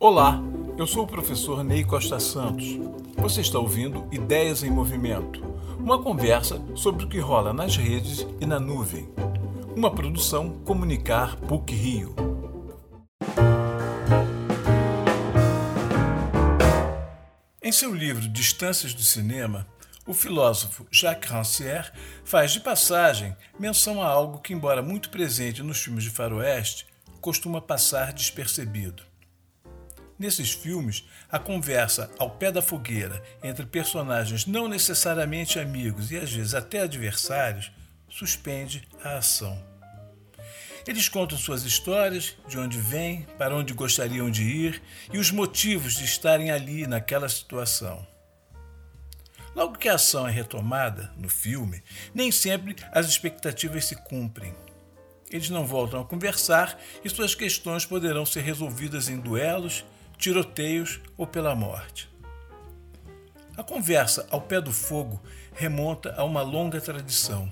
Olá, eu sou o professor Ney Costa Santos. Você está ouvindo Ideias em Movimento, uma conversa sobre o que rola nas redes e na nuvem. Uma produção Comunicar PUC Rio. Em seu livro Distâncias do Cinema, o filósofo Jacques Rancière faz de passagem menção a algo que, embora muito presente nos filmes de faroeste, costuma passar despercebido. Nesses filmes, a conversa ao pé da fogueira entre personagens não necessariamente amigos e às vezes até adversários suspende a ação. Eles contam suas histórias, de onde vêm, para onde gostariam de ir e os motivos de estarem ali naquela situação. Logo que a ação é retomada no filme, nem sempre as expectativas se cumprem. Eles não voltam a conversar e suas questões poderão ser resolvidas em duelos, tiroteios ou pela morte. A conversa ao pé do fogo remonta a uma longa tradição.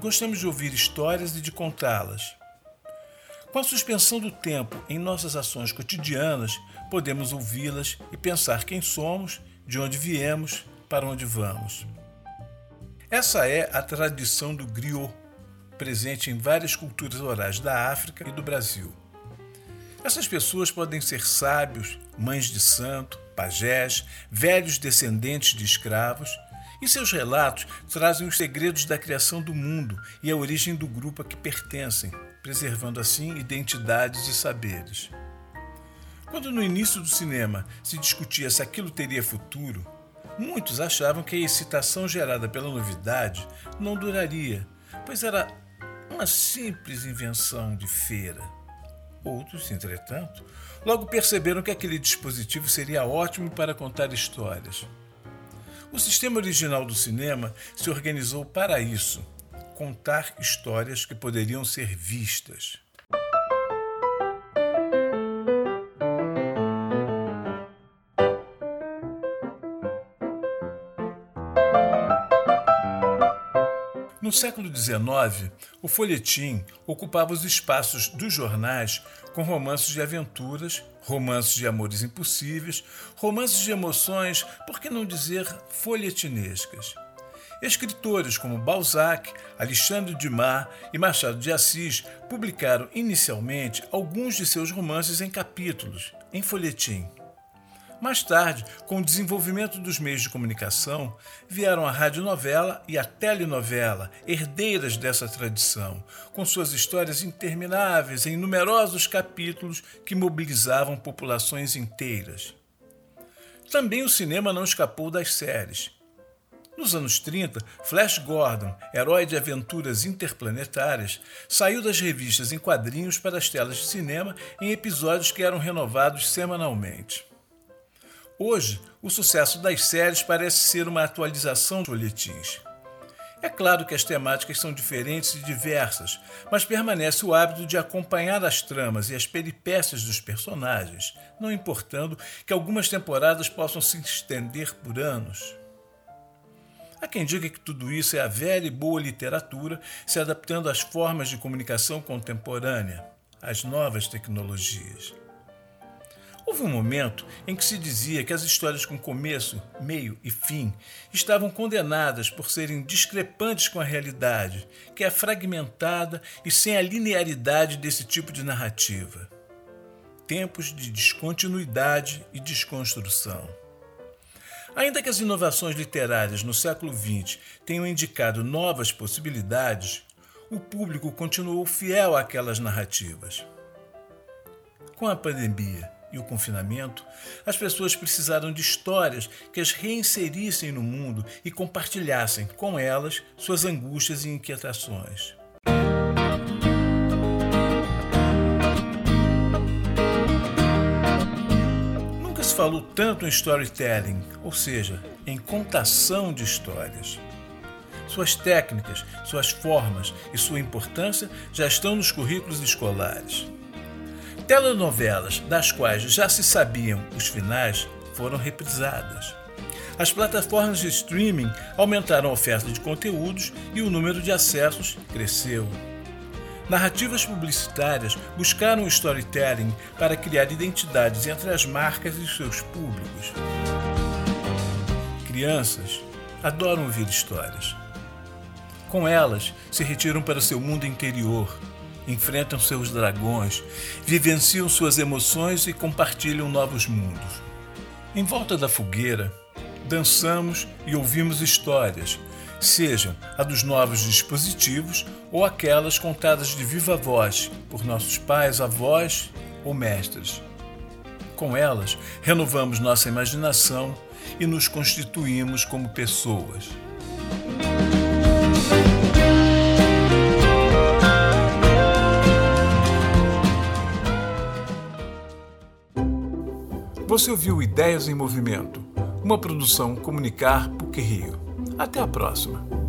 Gostamos de ouvir histórias e de contá-las. Com a suspensão do tempo em nossas ações cotidianas, podemos ouvi-las e pensar quem somos, de onde viemos, para onde vamos. Essa é a tradição do griot, presente em várias culturas orais da África e do Brasil. Essas pessoas podem ser sábios, mães de santo, pajés, velhos descendentes de escravos, e seus relatos trazem os segredos da criação do mundo e a origem do grupo a que pertencem, preservando assim identidades e saberes. Quando no início do cinema se discutia se aquilo teria futuro, muitos achavam que a excitação gerada pela novidade não duraria, pois era uma simples invenção de feira. Outros, entretanto, logo perceberam que aquele dispositivo seria ótimo para contar histórias. O sistema original do cinema se organizou para isso contar histórias que poderiam ser vistas. No século XIX, o folhetim ocupava os espaços dos jornais com romances de aventuras, romances de amores impossíveis, romances de emoções, por que não dizer folhetinescas. Escritores como Balzac, Alexandre Dumas e Machado de Assis publicaram inicialmente alguns de seus romances em capítulos, em folhetim. Mais tarde, com o desenvolvimento dos meios de comunicação, vieram a radionovela e a telenovela, herdeiras dessa tradição, com suas histórias intermináveis em numerosos capítulos que mobilizavam populações inteiras. Também o cinema não escapou das séries. Nos anos 30, Flash Gordon, herói de aventuras interplanetárias, saiu das revistas em quadrinhos para as telas de cinema em episódios que eram renovados semanalmente. Hoje, o sucesso das séries parece ser uma atualização dos folhetins. É claro que as temáticas são diferentes e diversas, mas permanece o hábito de acompanhar as tramas e as peripécias dos personagens, não importando que algumas temporadas possam se estender por anos. Há quem diga que tudo isso é a velha e boa literatura se adaptando às formas de comunicação contemporânea, às novas tecnologias. Houve um momento em que se dizia que as histórias com começo, meio e fim estavam condenadas por serem discrepantes com a realidade, que é fragmentada e sem a linearidade desse tipo de narrativa. Tempos de descontinuidade e desconstrução. Ainda que as inovações literárias no século XX tenham indicado novas possibilidades, o público continuou fiel àquelas narrativas. Com a pandemia, e o confinamento, as pessoas precisaram de histórias que as reinserissem no mundo e compartilhassem com elas suas angústias e inquietações. Nunca se falou tanto em storytelling, ou seja, em contação de histórias. Suas técnicas, suas formas e sua importância já estão nos currículos escolares. Telenovelas, das quais já se sabiam os finais, foram reprisadas. As plataformas de streaming aumentaram a oferta de conteúdos e o número de acessos cresceu. Narrativas publicitárias buscaram o storytelling para criar identidades entre as marcas e seus públicos. Crianças adoram ouvir histórias. Com elas, se retiram para seu mundo interior, enfrentam seus dragões, vivenciam suas emoções e compartilham novos mundos. Em volta da fogueira, dançamos e ouvimos histórias, sejam a dos novos dispositivos ou aquelas contadas de viva voz por nossos pais, avós ou mestres. Com elas, renovamos nossa imaginação e nos constituímos como pessoas. Você ouviu Ideias em Movimento, uma produção Comunicar PUC Rio. Até a próxima!